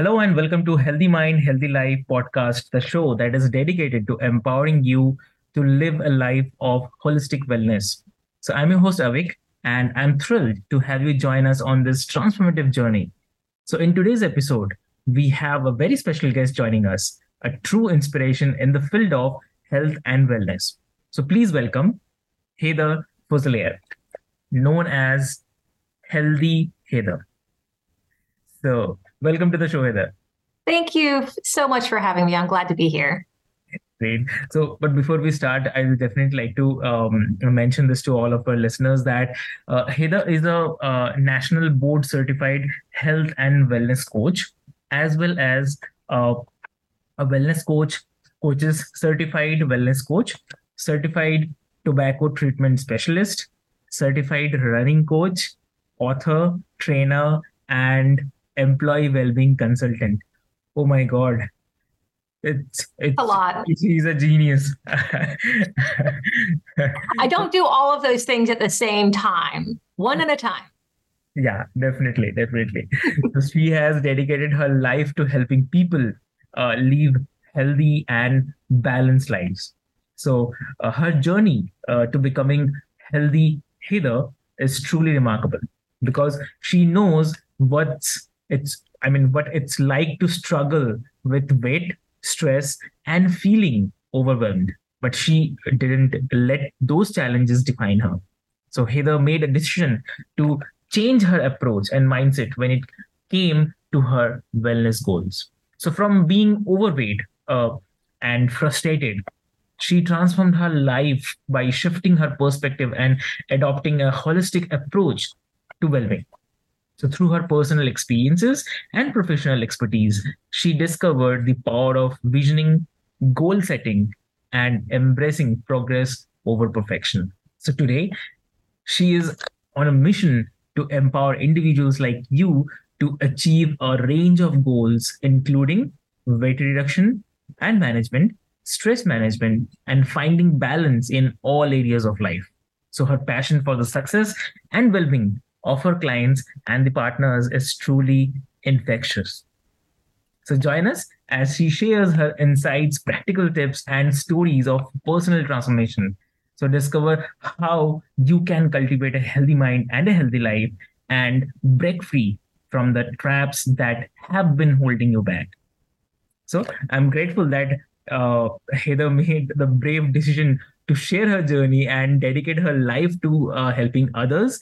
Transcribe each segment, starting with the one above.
Hello and welcome to Healthy Mind, Healthy Life podcast, the show that is dedicated to empowering you to live a life of holistic wellness. So, I'm your host, Avik, and I'm thrilled to have you join us on this transformative journey. So, in today's episode, we have a very special guest joining us, a true inspiration in the field of health and wellness. So, please welcome Heather Fuselier, known as Healthy Heather. So, welcome to the show, Heather. Thank you so much for having me. I'm glad to be here. Great. So, but before we start, I would definitely like to um, mention this to all of our listeners that uh, Heather is a uh, national board certified health and wellness coach, as well as uh, a wellness coach, coaches certified wellness coach, certified tobacco treatment specialist, certified running coach, author, trainer, and employee well-being consultant. Oh my god. It's, it's a lot. He's a genius. I don't do all of those things at the same time, one at a time. Yeah, definitely, definitely. so she has dedicated her life to helping people uh, live healthy and balanced lives. So uh, her journey uh, to becoming healthy Heather is truly remarkable because she knows what's it's I mean what it's like to struggle with weight, stress, and feeling overwhelmed. But she didn't let those challenges define her. So Heather made a decision to change her approach and mindset when it came to her wellness goals. So from being overweight uh, and frustrated, she transformed her life by shifting her perspective and adopting a holistic approach to well-being. So, through her personal experiences and professional expertise, she discovered the power of visioning, goal setting, and embracing progress over perfection. So, today, she is on a mission to empower individuals like you to achieve a range of goals, including weight reduction and management, stress management, and finding balance in all areas of life. So, her passion for the success and well being of her clients and the partners is truly infectious. So join us as she shares her insights, practical tips, and stories of personal transformation. So discover how you can cultivate a healthy mind and a healthy life and break free from the traps that have been holding you back. So I'm grateful that uh, Heather made the brave decision to share her journey and dedicate her life to uh, helping others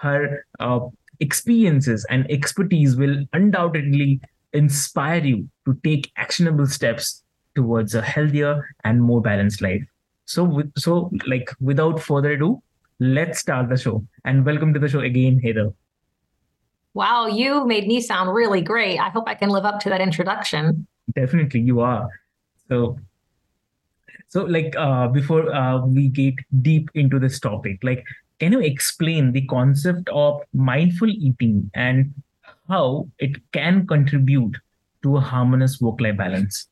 her uh, experiences and expertise will undoubtedly inspire you to take actionable steps towards a healthier and more balanced life. So with, so like without further ado let's start the show. And welcome to the show again heather. Wow you made me sound really great. I hope i can live up to that introduction. Definitely you are. So so like uh, before uh, we get deep into this topic like can you explain the concept of mindful eating and how it can contribute to a harmonious work life balance?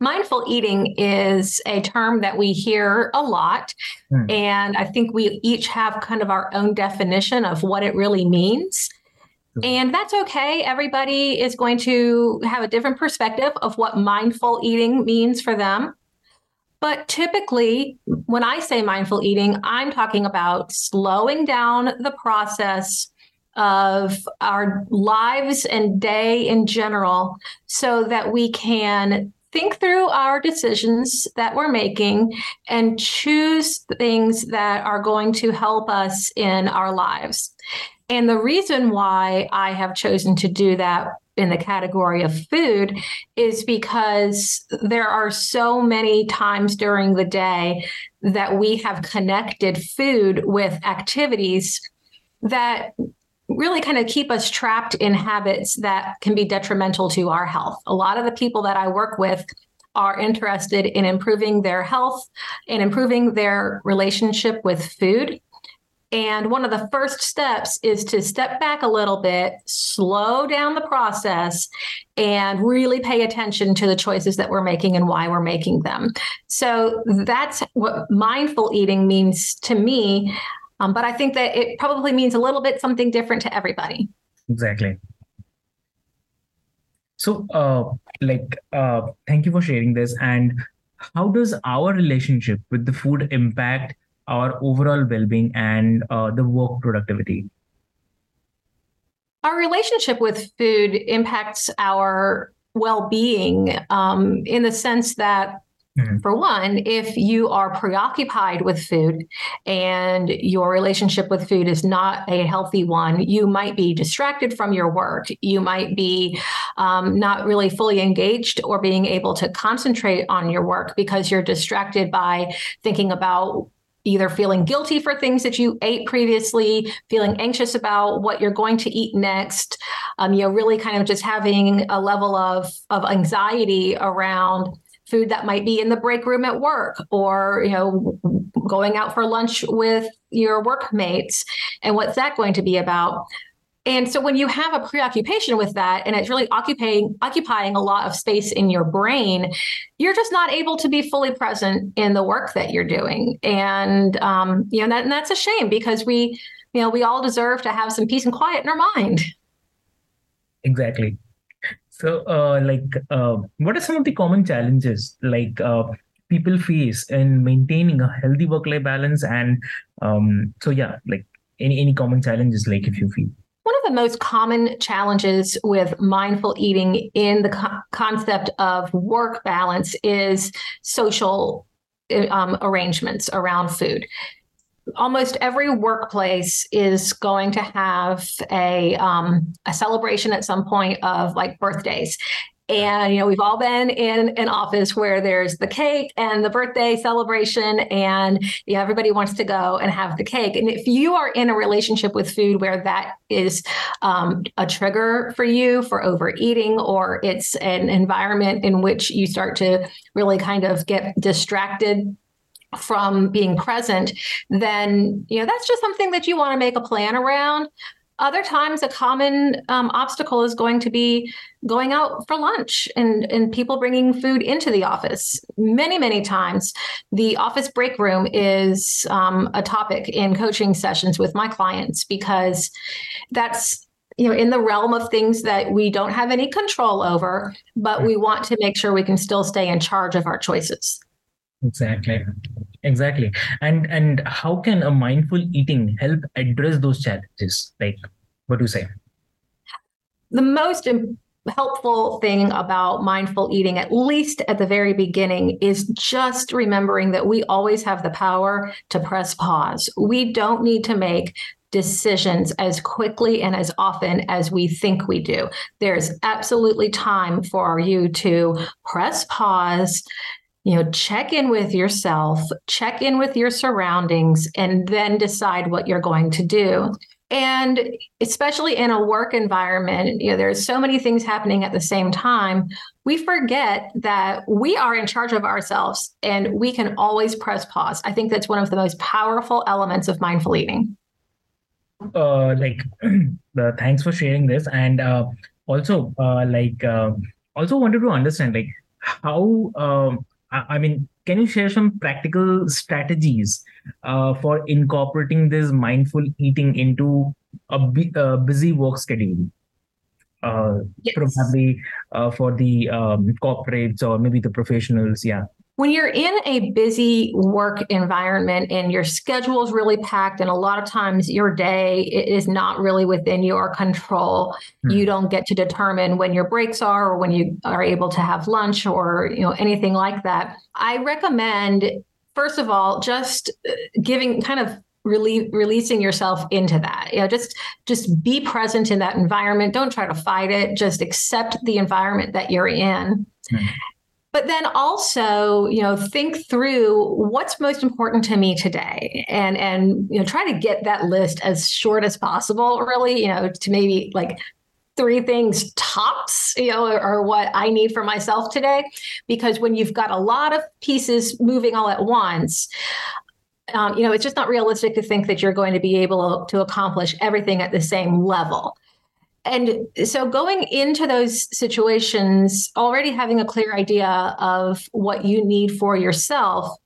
Mindful eating is a term that we hear a lot. Hmm. And I think we each have kind of our own definition of what it really means. And that's okay. Everybody is going to have a different perspective of what mindful eating means for them. But typically, when I say mindful eating, I'm talking about slowing down the process of our lives and day in general so that we can think through our decisions that we're making and choose things that are going to help us in our lives. And the reason why I have chosen to do that in the category of food is because there are so many times during the day that we have connected food with activities that really kind of keep us trapped in habits that can be detrimental to our health. A lot of the people that I work with are interested in improving their health and improving their relationship with food. And one of the first steps is to step back a little bit, slow down the process, and really pay attention to the choices that we're making and why we're making them. So that's what mindful eating means to me. Um, but I think that it probably means a little bit something different to everybody. Exactly. So, uh, like, uh, thank you for sharing this. And how does our relationship with the food impact our overall well-being and uh, the work productivity? Our relationship with food impacts our well-being um, in the sense that Mm-hmm. For one, if you are preoccupied with food and your relationship with food is not a healthy one, you might be distracted from your work. You might be um, not really fully engaged or being able to concentrate on your work because you're distracted by thinking about either feeling guilty for things that you ate previously, feeling anxious about what you're going to eat next, um, you know, really kind of just having a level of of anxiety around food that might be in the break room at work or you know going out for lunch with your workmates and what's that going to be about and so when you have a preoccupation with that and it's really occupying occupying a lot of space in your brain you're just not able to be fully present in the work that you're doing and um, you know that, and that's a shame because we you know we all deserve to have some peace and quiet in our mind exactly so, uh, like, uh, what are some of the common challenges like uh, people face in maintaining a healthy work-life balance? And um, so, yeah, like any any common challenges, like if you feel. One of the most common challenges with mindful eating in the co- concept of work balance is social um, arrangements around food. Almost every workplace is going to have a um, a celebration at some point of like birthdays and you know we've all been in an office where there's the cake and the birthday celebration and you know, everybody wants to go and have the cake and if you are in a relationship with food where that is um, a trigger for you for overeating or it's an environment in which you start to really kind of get distracted from being present, then you know that's just something that you want to make a plan around. Other times, a common um, obstacle is going to be going out for lunch and, and people bringing food into the office. Many, many times, the office break room is um, a topic in coaching sessions with my clients because that's you know in the realm of things that we don't have any control over but we want to make sure we can still stay in charge of our choices. Exactly. Exactly. And and how can a mindful eating help address those challenges? Like what do you say? The most helpful thing about mindful eating at least at the very beginning is just remembering that we always have the power to press pause we don't need to make decisions as quickly and as often as we think we do. There's absolutely time for you to press pause, you know check in with yourself check in with your surroundings and then decide what you're going to do and especially in a work environment you know there's so many things happening at the same time we forget that we are in charge of ourselves and we can always press pause. I think that's one of the most powerful elements of mindful eating. Uh, like uh, thanks for sharing this. And uh, also uh, like uh, also wanted to understand like how um, I mean, can you share some practical strategies uh, for incorporating this mindful eating into a, a busy work schedule? Uh, yes. Probably uh, for the um, corporates or maybe the professionals. Yeah. When you're in a busy work environment and your schedule is really packed and a lot of times your day is not really within your control mm. you don't get to determine when your breaks are or when you are able to have lunch or you know anything like that. I recommend first of all just uh, giving kind of really releasing yourself into that. You know just just be present in that environment. Don't try to fight it. Just accept the environment that you're in. Mm but then also you know think through what's most important to me today and and you know try to get that list as short as possible really you know to maybe like three things tops you know or what i need for myself today. Because when you've got a lot of pieces moving all at once um, you know it's just not realistic to think that you're going to be able to accomplish everything at the same level and so going into those situations already having a clear idea of what you need for yourself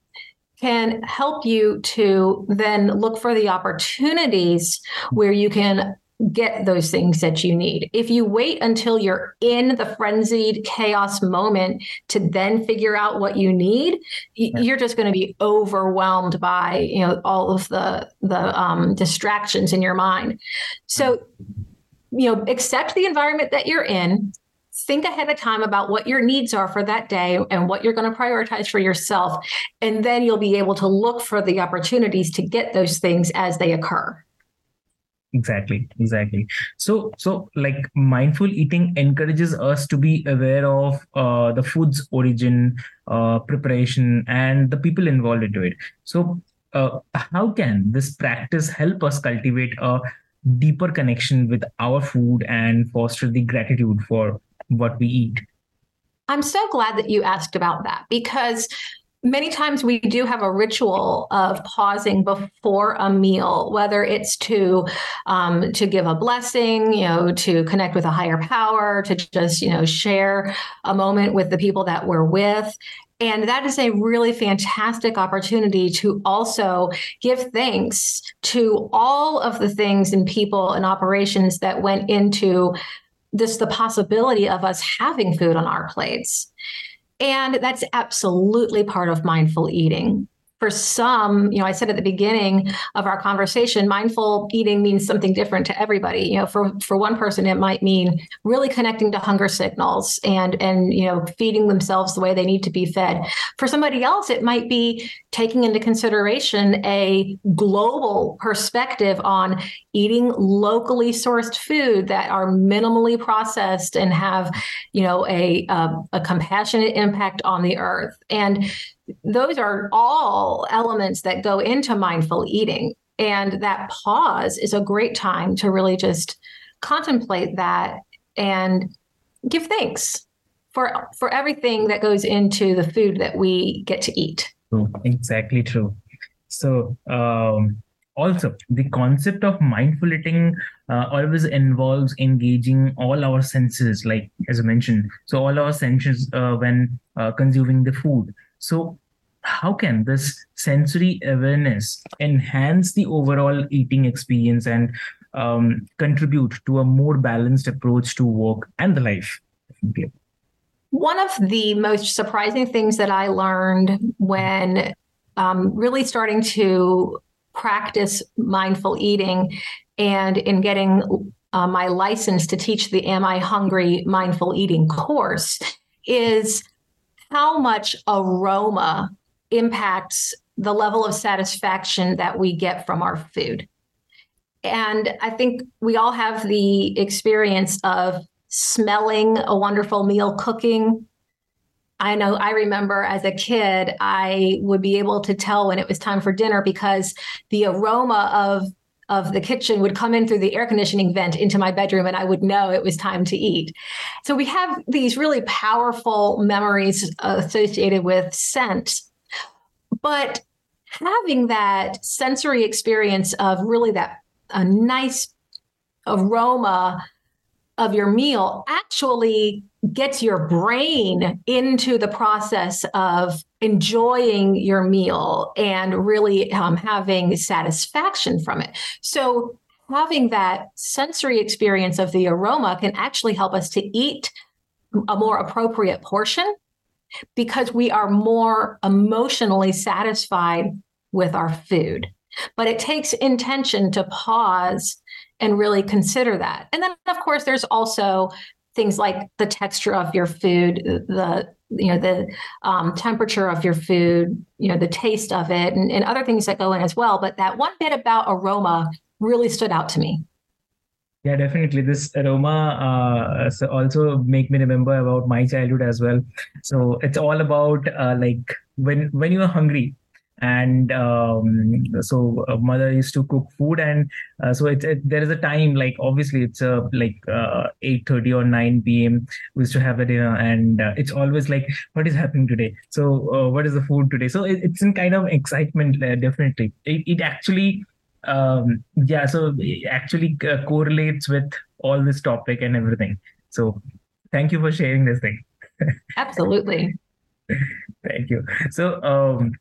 can help you to then look for the opportunities where you can get those things that you need. If you wait until you're in the frenzied chaos moment to then figure out what you need, you're just going to be overwhelmed by, you know, all of the the um, distractions in your mind. So you know, accept the environment that you're in. Think ahead of time about what your needs are for that day and what you're going to prioritize for yourself. And then you'll be able to look for the opportunities to get those things as they occur exactly exactly so so like mindful eating encourages us to be aware of uh, the food's origin uh, preparation and the people involved into it so uh, how can this practice help us cultivate a deeper connection with our food and foster the gratitude for what we eat. I'm so glad that you asked about that because many times we do have a ritual of pausing before a meal whether it's to um, to give a blessing you know to connect with a higher power to just you know share a moment with the people that we're with and that is a really fantastic opportunity to also give thanks to all of the things and people and operations that went into this the possibility of us having food on our plates. And that's absolutely part of mindful eating for some, you know, I said at the beginning of our conversation, mindful eating means something different to everybody. You know, for for one person, it might mean really connecting to hunger signals and and you know feeding themselves the way they need to be fed. For somebody else, it might be taking into consideration a global perspective on eating locally sourced food that are minimally processed and have, you know, a a, a compassionate impact on the earth. And those are all elements that go into mindful eating. And that pause is a great time to really just contemplate that and give thanks for for everything that goes into the food that we get to eat. Exactly true. So um, also the concept of mindful eating uh, always involves engaging all our senses, like as I mentioned. So all our senses uh, when uh, consuming the food. So, how can this sensory awareness enhance the overall eating experience and um, contribute to a more balanced approach to work and the life? One of the most surprising things that I learned when um, really starting to practice mindful eating and in getting uh, my license to teach the Am I Hungry Mindful Eating course is how much aroma impacts the level of satisfaction that we get from our food. And I think we all have the experience of smelling a wonderful meal cooking. I know I remember as a kid, I would be able to tell when it was time for dinner because the aroma of of the kitchen would come in through the air conditioning vent into my bedroom and I would know it was time to eat. So we have these really powerful memories associated with scent. But having that sensory experience of really that a nice aroma of your meal actually gets your brain into the process of enjoying your meal and really um, having satisfaction from it. So, having that sensory experience of the aroma can actually help us to eat a more appropriate portion because we are more emotionally satisfied with our food. But it takes intention to pause and really consider that. And then, of course, there's also things like the texture of your food, the you know the um, temperature of your food, you know the taste of it, and, and other things that go in as well. But that one bit about aroma really stood out to me. Yeah, definitely. This aroma uh, also make me remember about my childhood as well. So it's all about uh, like when when you are hungry, and um, so uh, mother used to cook food, and uh, so it, it, there is a time like obviously it's a like uh, eight thirty or nine p.m. We used to have a dinner, and uh, it's always like what is happening today. So uh, what is the food today? So it, it's in kind of excitement. definitely, it, it actually um, yeah, so actually uh, correlates with all this topic and everything. So thank you for sharing this thing. Absolutely. thank you. So um,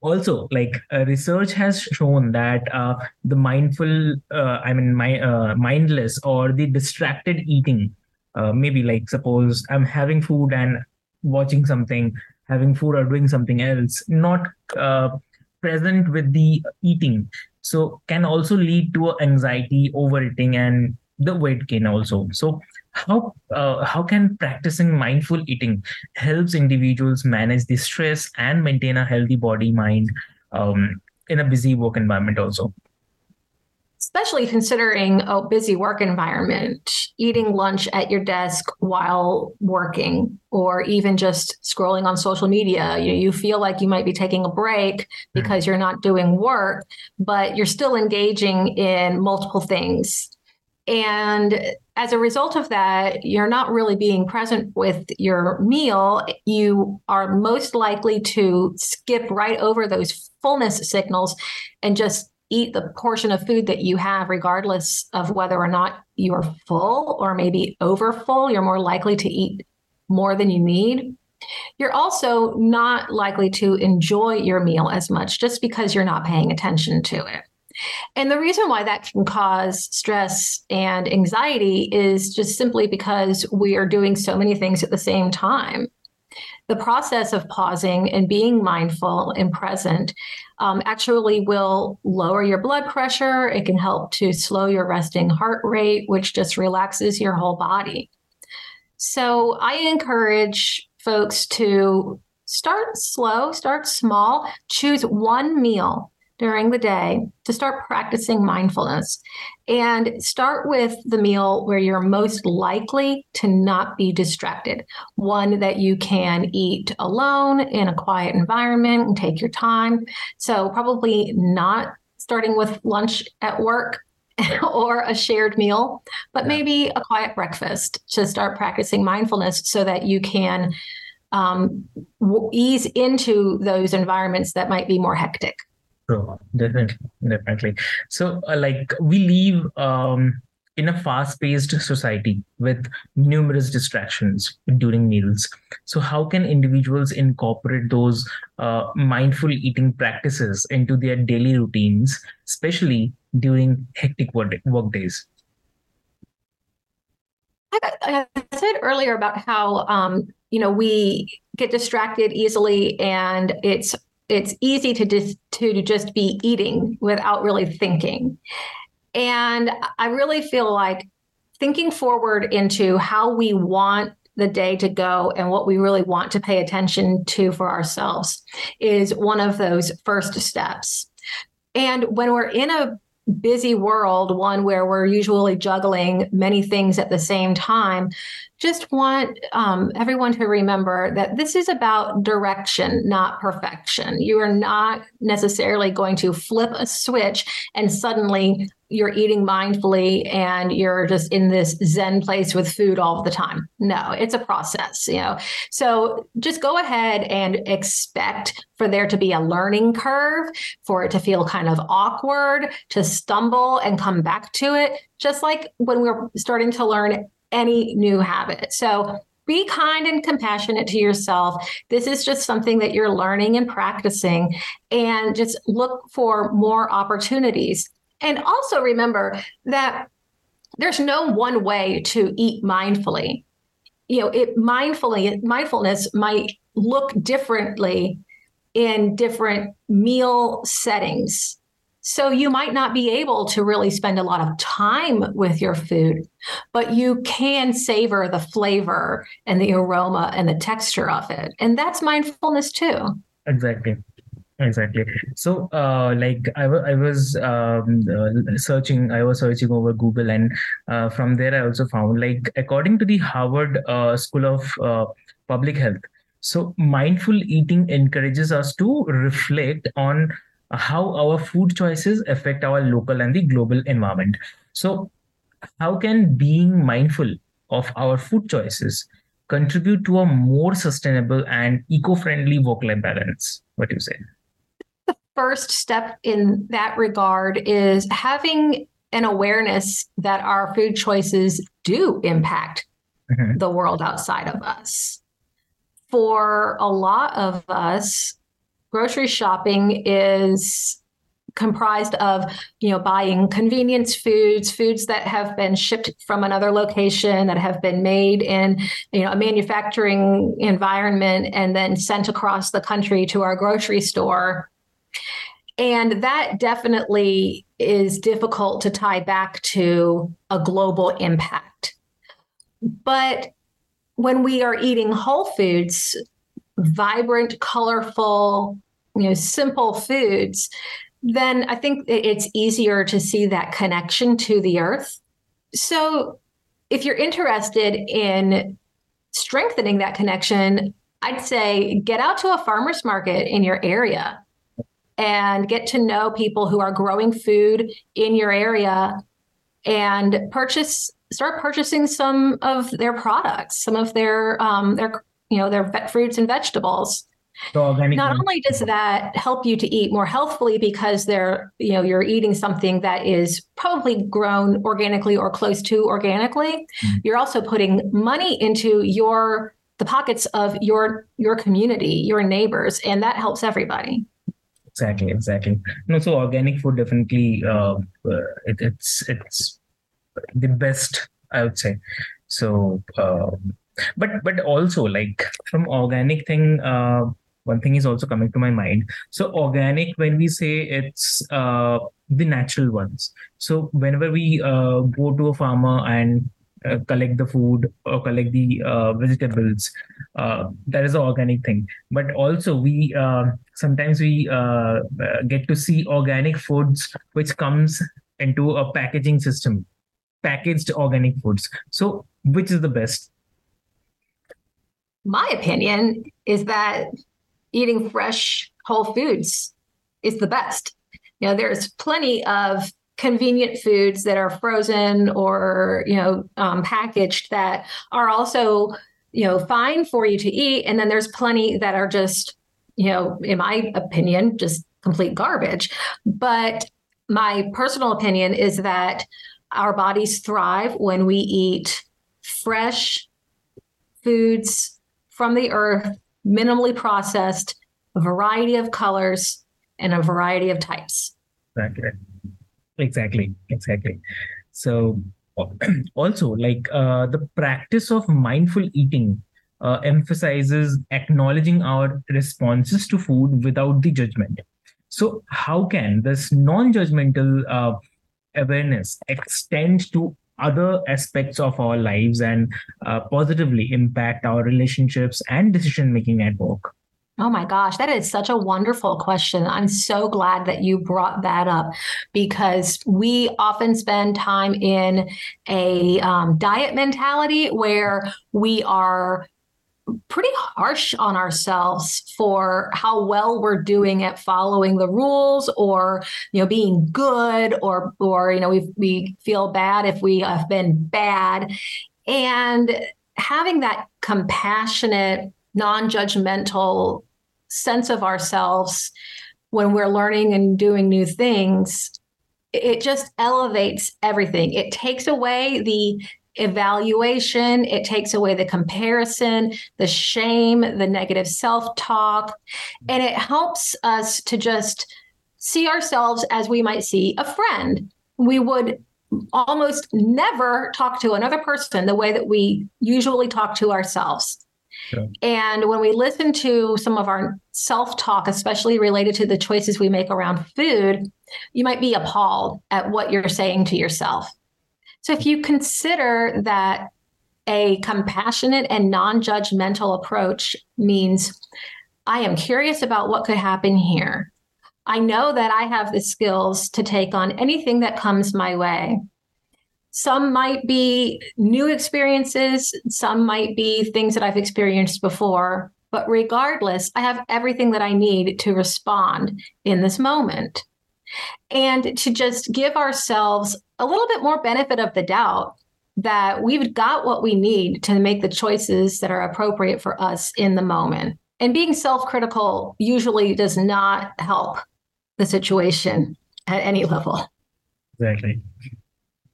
also like uh, research has shown that uh, the mindful uh, i mean my uh, mindless or the distracted eating uh, maybe like suppose i'm having food and watching something having food or doing something else not uh, present with the eating. So can also lead to anxiety overeating and the weight gain also. So how uh, how can practicing mindful eating helps individuals manage the stress and maintain a healthy body mind um, in a busy work environment also especially considering a busy work environment, eating lunch at your desk while working, or even just scrolling on social media. You, you feel like you might be taking a break hmm. because you're not doing work, but you're still engaging in multiple things. And as a result of that, you're not really being present with your meal. You are most likely to skip right over those fullness signals and just eat the portion of food that you have, regardless of whether or not you're full or maybe over full. You're more likely to eat more than you need. You're also not likely to enjoy your meal as much just because you're not paying attention to it. And the reason why that can cause stress and anxiety is just simply because we are doing so many things at the same time the process of pausing and being mindful and present um, actually will lower your blood pressure. It can help to slow your resting heart rate, which just relaxes your whole body. So I encourage folks to start slow, start small, choose one meal during the day to start practicing mindfulness and start with the meal where you're most likely to not be distracted. One that you can eat alone in a quiet environment and take your time. So, probably not starting with lunch at work or a shared meal, but maybe a quiet breakfast to start practicing mindfulness so that you can um, ease into those environments that might be more hectic. Definitely, definitely. So, uh, like, we live um, in a fast-paced society with numerous distractions during meals. So, how can individuals incorporate those uh, mindful eating practices into their daily routines, especially during hectic work, work days? I said earlier about how um, you know we get distracted easily, and it's it's easy to just to just be eating without really thinking. And I really feel like thinking forward into how we want the day to go and what we really want to pay attention to for ourselves is one of those first steps. And when we're in a busy world, one where we're usually juggling many things at the same time, just want um, everyone to remember that this is about direction, not perfection. You are not necessarily going to flip a switch and suddenly you're eating mindfully and you're just in this zen place with food all the time. No, it's a process, you know. So just go ahead and expect for there to be a learning curve, for it to feel kind of awkward, to stumble and come back to it, just like when we're starting to learn any new habit. So be kind and compassionate to yourself. This is just something that you're learning and practicing, and just look for more opportunities. And also remember that there's no one way to eat mindfully. You know, it mindfully mindfulness might look differently in different meal settings. So you might not be able to really spend a lot of time with your food, but you can savor the flavor and the aroma and the texture of it. And that's mindfulness too. Exactly. Exactly. So, uh, like I, w- I was um, uh, searching, I was searching over Google, and uh, from there I also found, like, according to the Harvard uh, School of uh, Public Health, so mindful eating encourages us to reflect on how our food choices affect our local and the global environment. So, how can being mindful of our food choices contribute to a more sustainable and eco-friendly work-life balance? What do you say? The first step in that regard is having an awareness that our food choices do impact mm-hmm. the world outside of us. For a lot of us, grocery shopping is comprised of you know buying convenience foods foods that have been shipped from another location that have been made in you know a manufacturing environment and then sent across the country to our grocery store. And that definitely is difficult to tie back to a global impact. But when we are eating whole foods vibrant, colorful, you know, simple foods, then I think it's easier to see that connection to the earth. So if you're interested in strengthening that connection, I'd say get out to a farmer's market in your area and get to know people who are growing food in your area and purchase start purchasing some of their products some of their um, their you know, their fruits and vegetables. So Not only does that help you to eat more healthfully because they're, you know, you're eating something that is probably grown organically or close to organically, mm-hmm. you're also putting money into your the pockets of your your community, your neighbors, and that helps everybody. Exactly, exactly. No, so organic food definitely uh, it, it's it's the best, I would say. So um, but but also like from organic thing uh, one thing is also coming to my mind. So organic when we say it's uh, the natural ones. So whenever we uh, go to a farmer and uh, collect the food or collect the uh, vegetables uh, that is an organic thing. But also we uh, sometimes we uh, get to see organic foods which comes into a packaging system packaged organic foods. So which is the best my opinion is that eating fresh whole foods is the best. You know, there's plenty of convenient foods that are frozen or you know um, packaged that are also you know fine for you to eat, and then there's plenty that are just you know, in my opinion, just complete garbage. But my personal opinion is that our bodies thrive when we eat fresh foods from the earth, minimally processed, a variety of colors, and a variety of types. Exactly. Exactly. Exactly. So, also, like uh, the practice of mindful eating uh, emphasizes acknowledging our responses to food without the judgment. So, how can this non judgmental uh, awareness extend to other aspects of our lives and uh, positively impact our relationships and decision making at work? Oh my gosh, that is such a wonderful question. I'm so glad that you brought that up because we often spend time in a um, diet mentality where we are pretty harsh on ourselves for how well we're doing at following the rules or you know being good or or you know we we feel bad if we have been bad. And having that compassionate non-judgmental sense of ourselves when we're learning and doing new things it just elevates everything. It takes away the evaluation, it takes away the comparison, the shame, the negative self talk, and it helps us to just see ourselves as we might see a friend. We would almost never talk to another person the way that we usually talk to ourselves. Sure. And when we listen to some of our self talk, especially related to the choices we make around food, you might be appalled at what you're saying to yourself. So if you consider that a compassionate and non judgmental approach means I am curious about what could happen here. I know that I have the skills to take on anything that comes my way. Some might be new experiences, some might be things that I've experienced before, but regardless, I have everything that I need to respond in this moment. And to just give ourselves a little bit more benefit of the doubt that we've got what we need to make the choices that are appropriate for us in the moment. And being self critical usually does not help the situation at any level. Exactly.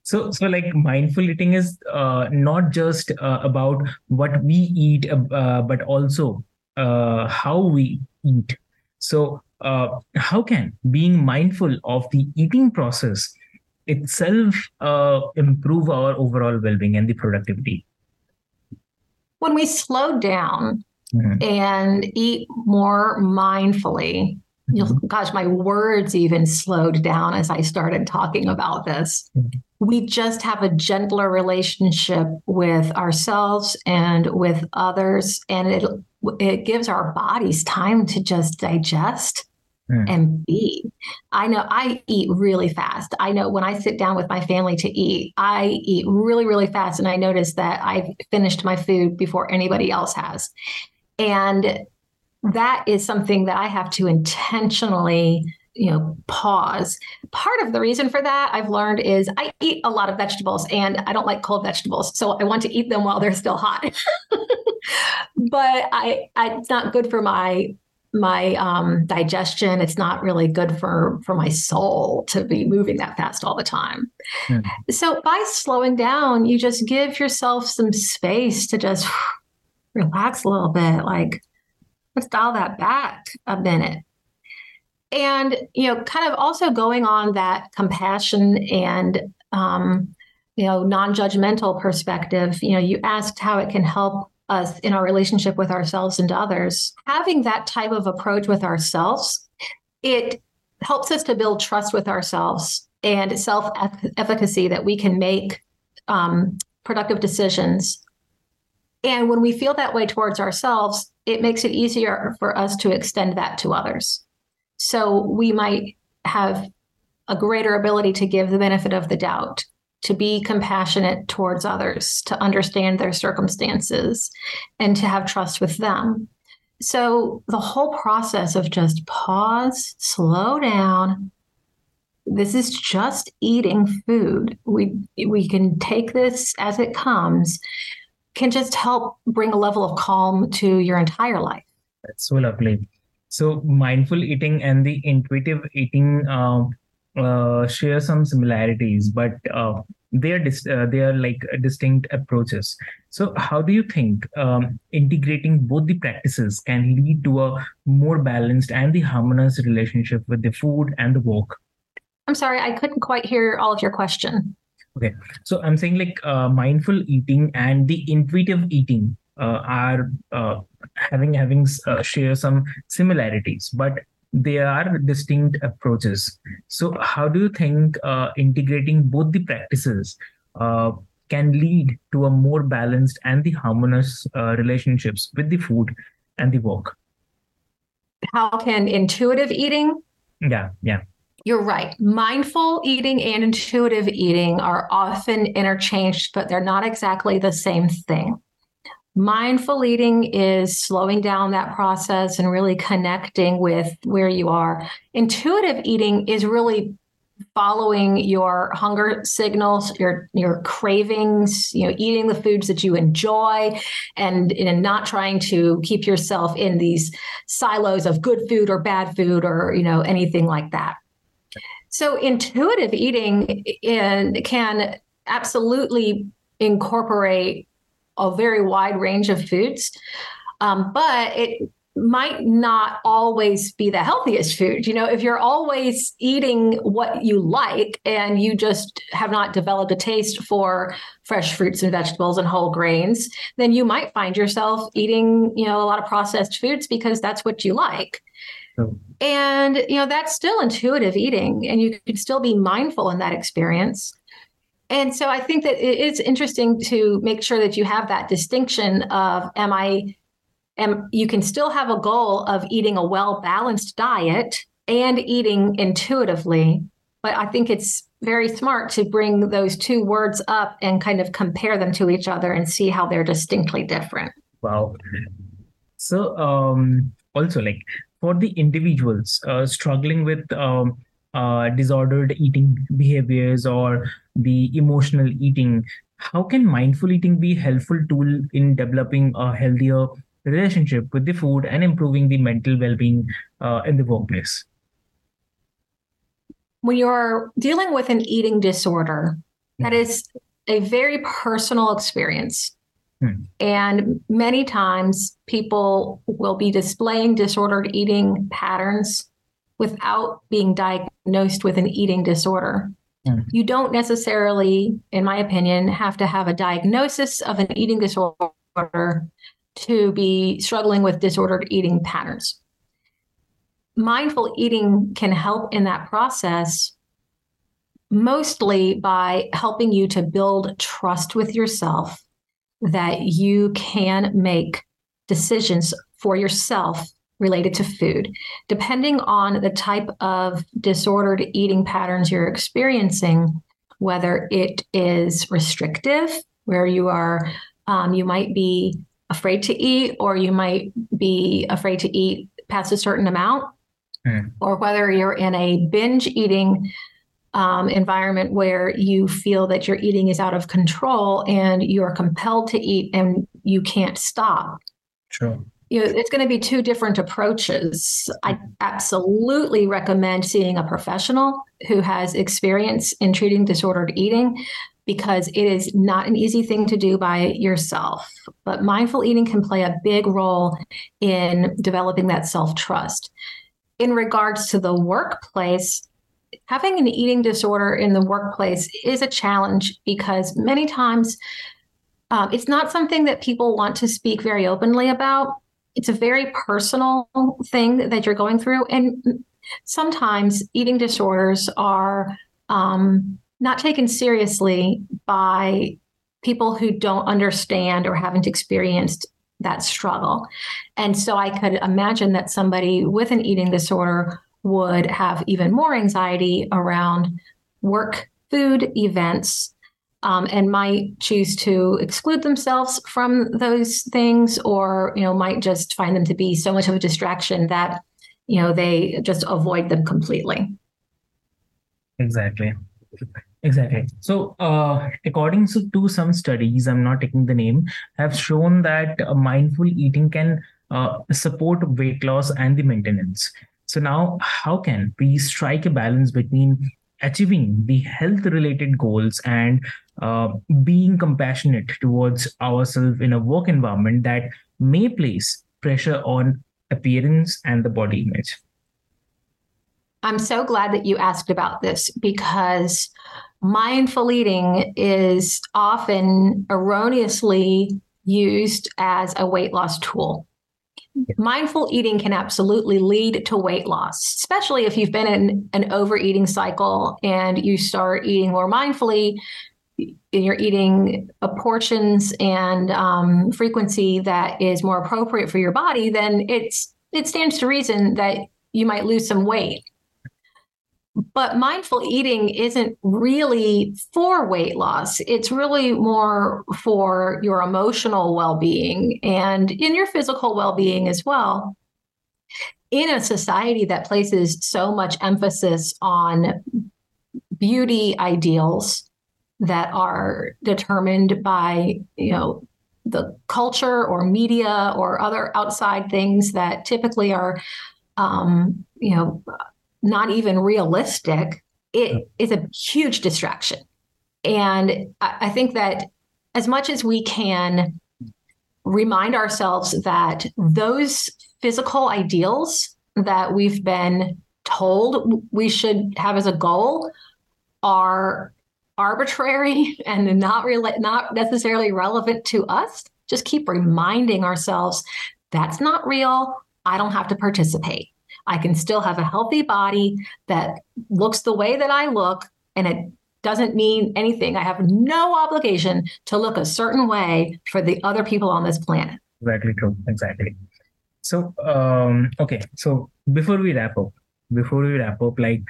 So, so like mindful eating is uh, not just uh, about what we eat, uh, but also uh, how we eat. So, uh, how can being mindful of the eating process itself uh, improve our overall well-being and the productivity? When we slow down mm-hmm. and eat more mindfully, mm-hmm. gosh, my words even slowed down as I started talking about this. Mm-hmm we just have a gentler relationship with ourselves and with others and it it gives our bodies time to just digest mm. and be i know i eat really fast. I know when i sit down with my family to eat i eat really really fast and i notice that i've finished my food before anybody else has. And that is something that i have to intentionally you know pause. Part of the reason for that i've learned is i eat a lot of vegetables and i don't like cold vegetables so i want to eat them while they're still hot. But I, I, it's not good for my my um, digestion it's not really good for for my soul to be moving that fast all the time mm. so by slowing down you just give yourself some space to just relax a little bit like let's dial that back a minute and you know kind of also going on that compassion and um, you know non-judgmental perspective you know you asked how it can help us in our relationship with ourselves and others having that type of approach with ourselves it helps us to build trust with ourselves and self-efficacy that we can make um, productive decisions. And when we feel that way towards ourselves it makes it easier for us to extend that to others. So we might have a greater ability to give the benefit of the doubt, to be compassionate towards others, to understand their circumstances, and to have trust with them. So the whole process of just pause, slow down. This is just eating food. We we can take this as it comes, can just help bring a level of calm to your entire life. That's so lovely. So mindful eating and the intuitive eating uh, uh, share some similarities, but uh, they are dis- uh, they are like distinct approaches. So how do you think um, integrating both the practices can lead to a more balanced and the harmonious relationship with the food and the work? I'm sorry, I couldn't quite hear all of your question. Okay, so I'm saying like uh, mindful eating and the intuitive eating uh, are uh, having having uh, share some similarities, but they are distinct approaches. So, how do you think uh, integrating both the practices uh, can lead to a more balanced and the harmonious uh, relationships with the food and the work? How can intuitive eating? Yeah, yeah. You're right. Mindful eating and intuitive eating are often interchanged, but they're not exactly the same thing. Mindful eating is slowing down that process and really connecting with where you are. Intuitive eating is really following your hunger signals, your your cravings, you know, eating the foods that you enjoy and, and not trying to keep yourself in these silos of good food or bad food or, you know, anything like that. So intuitive eating in, can absolutely incorporate a very wide range of foods. Um, but it might not always be the healthiest food. You know, if you're always eating what you like and you just have not developed a taste for fresh fruits and vegetables and whole grains, then you might find yourself eating, you know, a lot of processed foods because that's what you like. Oh. And, you know, that's still intuitive eating and you can still be mindful in that experience. And so I think that it is interesting to make sure that you have that distinction of am I am you can still have a goal of eating a well balanced diet and eating intuitively. But I think it's very smart to bring those two words up and kind of compare them to each other and see how they're distinctly different. Wow. So, um, also, like for the individuals uh, struggling with um, uh, disordered eating behaviors or the emotional eating, how can mindful eating be a helpful tool in developing a healthier relationship with the food and improving the mental well-being uh, in the workplace when you're dealing with an eating disorder that hmm. a very personal experience hmm. and many times people will be displaying disordered eating patterns without being diagnosed with an eating disorder. Hmm. you don't necessarily in my opinion have to have a diagnosis of an eating disorder to be struggling with disordered eating patterns. Mindful eating can help in that process mostly by helping you to build trust with yourself that you can make decisions for yourself related to food. Depending on the type of disordered eating patterns you're experiencing, whether it is restrictive, where you are, um, you might be afraid to eat, or you might be afraid to eat past a certain amount, mm. or whether you're in a binge eating um, environment where you feel that your eating is out of control and you're compelled to eat and you can't stop. Sure. You know, it's going to be two different approaches. I absolutely recommend seeing a professional who has experience in treating disordered eating because it is not an easy thing to do by yourself. But mindful eating can play a big role in developing that self trust. In regards to the workplace, having an eating disorder in the workplace is a challenge because many times um, it's not something that people want to speak very openly about. It's a very personal thing that you're going through. And sometimes eating disorders are um, not taken seriously by people who don't understand or haven't experienced that struggle. And so I could imagine that somebody with an eating disorder would have even more anxiety around work food events um, and might choose to exclude themselves from those things or you know might just find them to be so much of a distraction that you know they just avoid them completely exactly Exactly. So, uh, according to, some studies, I'm not taking the name, have shown that mindful eating can uh, support weight loss and the maintenance. So now, how can we strike a balance between achieving the health-related goals and uh, being compassionate towards ourselves in a work environment that may place pressure on appearance and the body image? I'm so glad that you asked about this because mindful eating is often erroneously used as a weight loss tool. Mindful eating can absolutely lead to weight loss, especially if you've been in an overeating cycle and you start eating more mindfully. And you're eating portions and um, frequency that is more appropriate for your body, then it's it stands to reason that you might lose some weight. But mindful eating isn't really for weight loss. It's really more for your emotional well being and in your physical well being as well. In a society that places so much emphasis on beauty ideals that are determined by, you know, the culture or media or other outside things that typically are, um, you know, not even realistic, it is a huge distraction. And I, I think that as much as we can remind ourselves that those physical ideals that we've been told we should have as a goal are arbitrary and not re- not necessarily relevant to us just keep reminding ourselves that's not real. I don't have to participate i can still have a healthy body that looks the way that i look and it doesn't mean anything. I have no obligation to look a certain way for the other people on this planet. Exactly true. Exactly. So, um, okay. So before we wrap up, before we wrap up, like,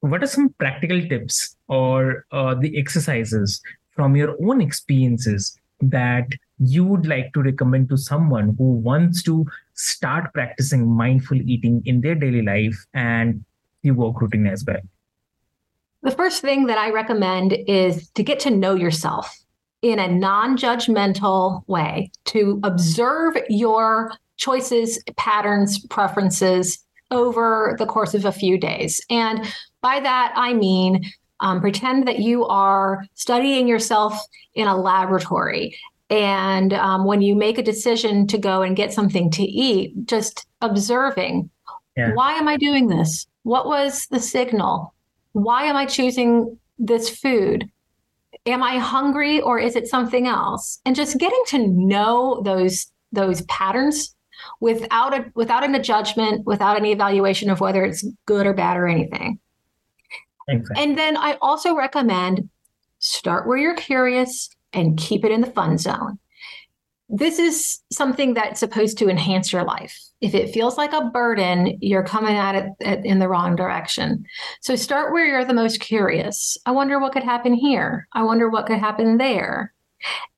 what are some practical tips or uh, the exercises from your own experiences that you would like to recommend to someone who wants to start practicing mindful eating in their daily life and the work routine as well? The first thing that I recommend is to get to know yourself in a non judgmental way, to observe your choices, patterns, preferences over the course of a few days. And by that, I mean, um, pretend that you are studying yourself in a laboratory. And um, when you make a decision to go and get something to eat, just observing yeah. why am I doing this? What was the signal? why am I choosing this food? Am I hungry or is it something else? And just getting to know those those patterns without a without a judgment, without any evaluation of whether it's good or bad or anything. Exactly. And then I also recommend start where you're curious and keep it in the fun zone this is something that's supposed to enhance your life. If it feels like a burden, you're coming at it in the wrong direction. So start where you're the most curious. I wonder what could happen here. I wonder what could happen there.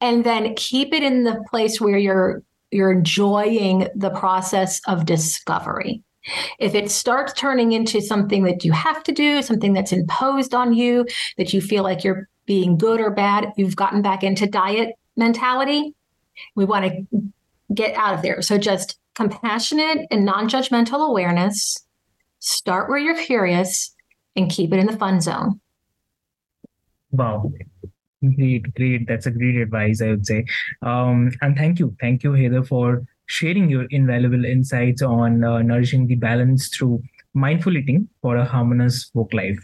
And then keep it in the place where you're you're enjoying the process of discovery. If it starts turning into something that you have to do, something that's imposed on you, that you feel like you're being good or bad, you've gotten back into diet mentality, we want to get out of there. So just compassionate and non judgmental awareness. Start where you're curious and keep it in the fun zone. Wow. Great, great. That's a great advice, I would say. Um, and thank you. Thank you, Heather, for sharing your invaluable insights on uh, nourishing the balance through mindful eating for a harmonious work life.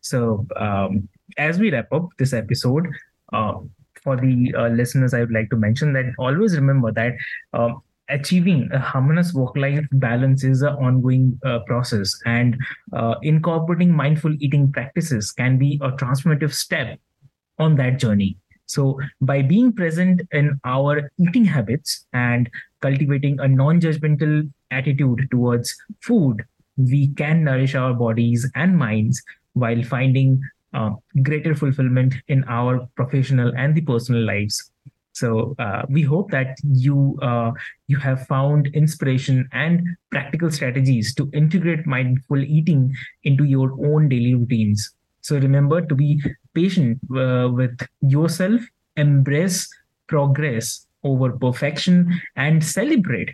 So, um, as we wrap up this episode, uh, for the uh, listeners, I would like to mention that always remember that um, achieving a harmonious work-life balance is an ongoing uh, process, and uh, incorporating mindful eating practices can be a transformative step on that journey. So, by being present in our eating habits and cultivating a non-judgmental attitude towards food, we can nourish our bodies and minds while finding uh, greater fulfillment in our professional and the personal lives. So uh, we hope that you uh, you have found inspiration and practical strategies to integrate mindful eating into your own daily routines. So remember to be patient uh, with yourself, embrace progress over perfection, and celebrate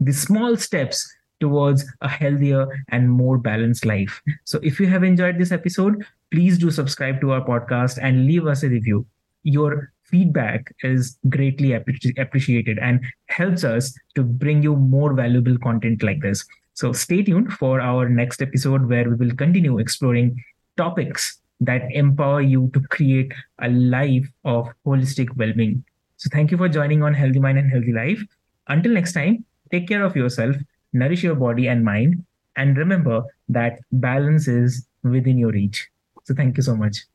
the small steps towards a healthier and more balanced life. So if you have enjoyed this episode, please do subscribe to our podcast and leave us a review. Your feedback is greatly appreciated and helps us to bring you more valuable content like this. So stay tuned for our next episode where we will continue exploring topics that empower you to create a life of holistic well-being. So thank you for joining on Healthy Mind and Healthy Life. Until next time, take care of yourself nourish your body and mind, and remember that balance is within your reach. So, thank you so much.